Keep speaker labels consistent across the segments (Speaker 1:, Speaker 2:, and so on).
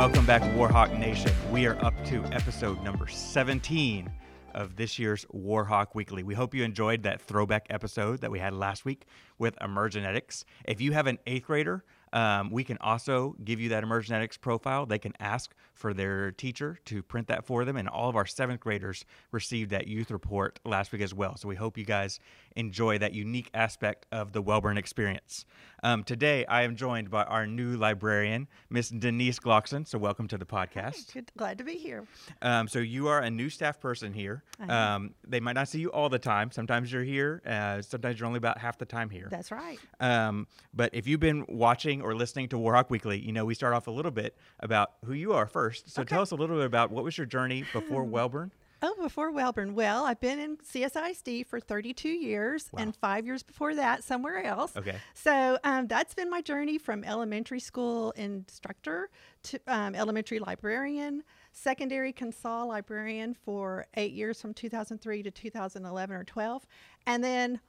Speaker 1: Welcome back, Warhawk Nation. We are up to episode number 17 of this year's Warhawk Weekly. We hope you enjoyed that throwback episode that we had last week with Emergenetics. If you have an eighth grader, um, we can also give you that Emergenetics profile. They can ask for their teacher to print that for them, and all of our seventh graders received that youth report last week as well. So we hope you guys enjoy that unique aspect of the Wellborn experience. Um, today, I am joined by our new librarian, Miss Denise Glockzin. So welcome to the podcast.
Speaker 2: Good, glad to be here.
Speaker 1: Um, so you are a new staff person here. Um, they might not see you all the time. Sometimes you're here. Uh, sometimes you're only about half the time here.
Speaker 2: That's right.
Speaker 1: Um, but if you've been watching or listening to Warhawk Weekly, you know we start off a little bit about who you are first. So
Speaker 2: Okay.
Speaker 1: tell us a little bit about what was your journey before Wellborn.
Speaker 2: Oh, before Wellborn. Well, I've been in CSISD for 32 years and five years before that somewhere else.
Speaker 1: Okay.
Speaker 2: So um, that's been my journey from elementary school instructor to um, elementary librarian, secondary consol librarian for eight years from 2003 to 2011 or 12. And then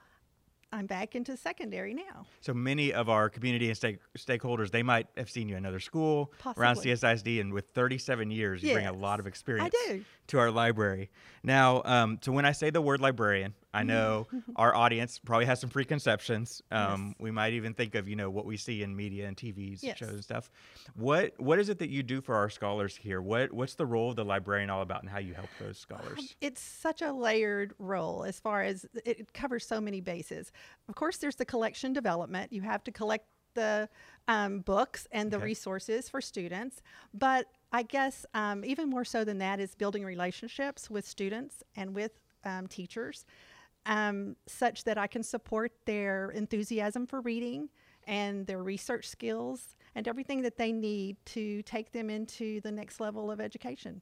Speaker 2: I'm back into secondary now.
Speaker 1: So many of our community and stake, stakeholders, they might have seen you in another school around
Speaker 2: Possibly.
Speaker 1: CSISD, and with 37 years, you bring a lot of experience to our library. Now, um, so when I say the word librarian, I know our audience probably has some preconceptions. Um,
Speaker 2: Yes.
Speaker 1: We might even think of you know what we see in media and TVs
Speaker 2: Yes.
Speaker 1: shows and stuff. What what is it that you do for our scholars here? What what's the role of the librarian all about, and how you help those scholars?
Speaker 2: It's such a layered role as far as it it covers so many bases. Of course, there's the collection development. You have to collect the um, books and the
Speaker 1: Okay.
Speaker 2: resources for students. But I guess um, even more so than that is building relationships with students and with um, teachers um, such that I can support their enthusiasm for reading and their research skills and everything that they need to take them into the next level of education.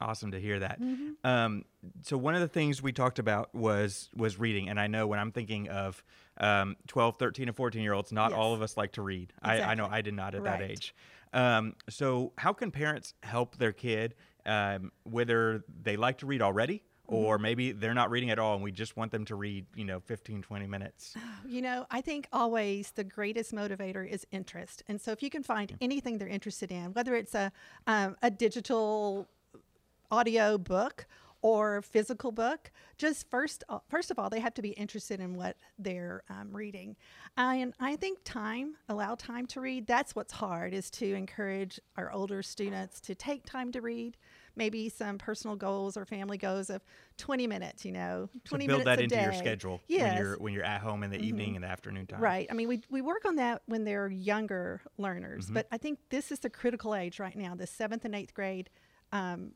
Speaker 1: Awesome to hear that.
Speaker 2: Mm-hmm.
Speaker 1: Um, so one of the things we talked about was was reading, and I know when I'm thinking of um, 12, 13, and 14 year olds, not all of us like to read. I, I know I did not at that age. Um, so how can parents help their kid, um, whether they like to read already. Or maybe they're not reading at all, and we just want them to read, you know, 15, 20 minutes?
Speaker 2: You know, I think always the greatest motivator is interest. And so if you can find anything they're interested in, whether it's a, um, a digital audio book or physical book, just first, uh, first of all, they have to be interested in what they're um, reading. And I think time, allow time to read, that's what's hard is to encourage our older students to take time to read. Maybe some personal goals or family goals of 20 minutes, you know, 20
Speaker 1: so build
Speaker 2: minutes
Speaker 1: that
Speaker 2: a
Speaker 1: into
Speaker 2: day.
Speaker 1: your schedule
Speaker 2: Yes.
Speaker 1: when you're when you're at home in the evening and the afternoon time.
Speaker 2: Right. I mean, we, we work on that when they're younger learners,
Speaker 1: Mm-hmm.
Speaker 2: but I think this is the critical age right now, the seventh and eighth grade um,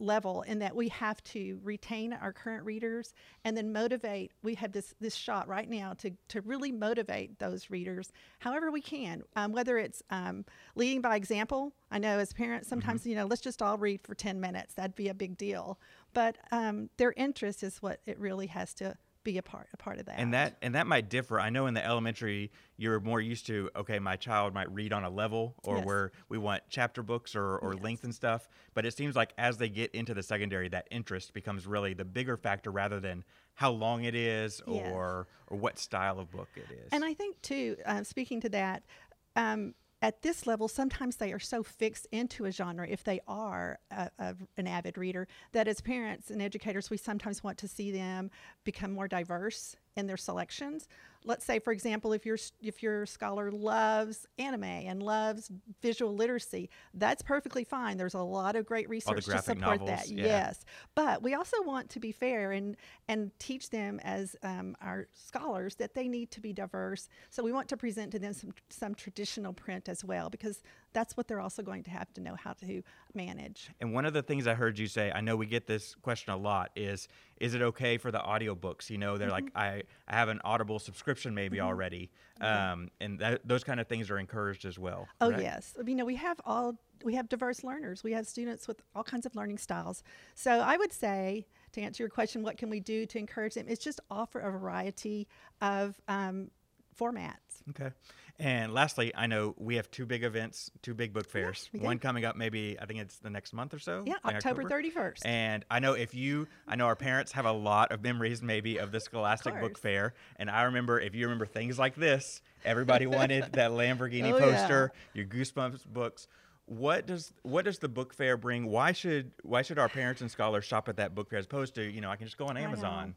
Speaker 2: level, in that we have to retain our current readers and then motivate. We have this this shot right now to to really motivate those readers, however we can. Um, whether it's um, leading by example. I know as parents
Speaker 1: Mm-hmm.
Speaker 2: sometimes you know let's just all read for ten minutes. That'd be a big deal, but um, their interest is what it really has to be a part a part of that.
Speaker 1: and that and that might differ i know in the elementary you're more used to okay my child might read on a level or
Speaker 2: Yes.
Speaker 1: where we want chapter books or, or length and stuff but it seems like as they get into the secondary that interest becomes really the bigger factor rather than how long it is
Speaker 2: Yes.
Speaker 1: or or what style of book it is
Speaker 2: And I think too, uh, speaking to that, um, at this level, sometimes they are so fixed into a genre, if they are uh, a, a, an avid reader, that as parents and educators, we sometimes want to see them become more diverse in their selections. Let's say, for example, if your if your scholar loves anime and loves visual literacy, that's perfectly fine. There's a lot of great research to support
Speaker 1: novels,
Speaker 2: that.
Speaker 1: yeah.
Speaker 2: Yes, but we also want to be fair and and teach them as um, our scholars that they need to be diverse. So we want to present to them some some traditional print as well because that's what they're also going to have to know how to manage.
Speaker 1: And one of the things I heard you say, I know we get this question a lot, is is it okay for the audiobooks? You know, they're
Speaker 2: Mm-hmm.
Speaker 1: like, I, I have an Audible subscription maybe already. Um, and that, those kind of things are encouraged as well.
Speaker 2: Oh
Speaker 1: correct?
Speaker 2: yes, you know we have all we have diverse learners. We have students with all kinds of learning styles. So I would say to answer your question, what can we do to encourage them? It's just offer a variety of um, formats.
Speaker 1: Okay. And lastly, I know we have two big events, two big book fairs.
Speaker 2: do.
Speaker 1: One coming up maybe I think it's the next month or so.
Speaker 2: Yeah, October 31st.
Speaker 1: And I know if you I know our parents have a lot of memories maybe of the Scholastic Book. Fair. And I remember if you remember things like this, everybody wanted that Lamborghini
Speaker 2: Oh, yeah.
Speaker 1: poster, your Goosebumps books. what does what does the book fair bring? Why should why should our parents and scholars shop at that book fair as opposed to you know I can just go on. Amazon?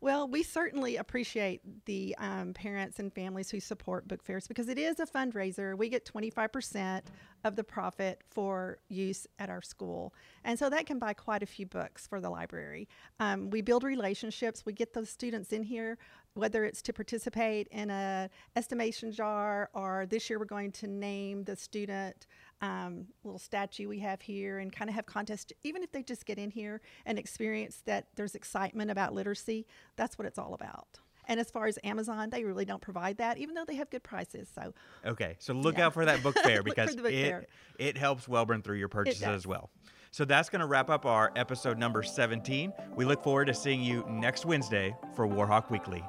Speaker 2: Well, we certainly appreciate the um, parents and families who support book fairs because it is a fundraiser. We get 25% of the profit for use at our school. And so that can buy quite a few books for the library. Um, we build relationships. We get those students in here, whether it's to participate in a estimation jar or this year we're going to name the student um, little statue we have here and kind of have contests, even if they just get in here and experience that there's excitement about literacy, that's what it's all about. And as far as Amazon, they really don't provide that, even though they have good prices. So
Speaker 1: Okay, so look
Speaker 2: Yeah.
Speaker 1: out for that book fair because
Speaker 2: book
Speaker 1: it
Speaker 2: fair.
Speaker 1: it helps Wellborn through your purchases as well. So that's going to wrap up our episode number 17. We look forward to seeing you next Wednesday for Warhawk Weekly.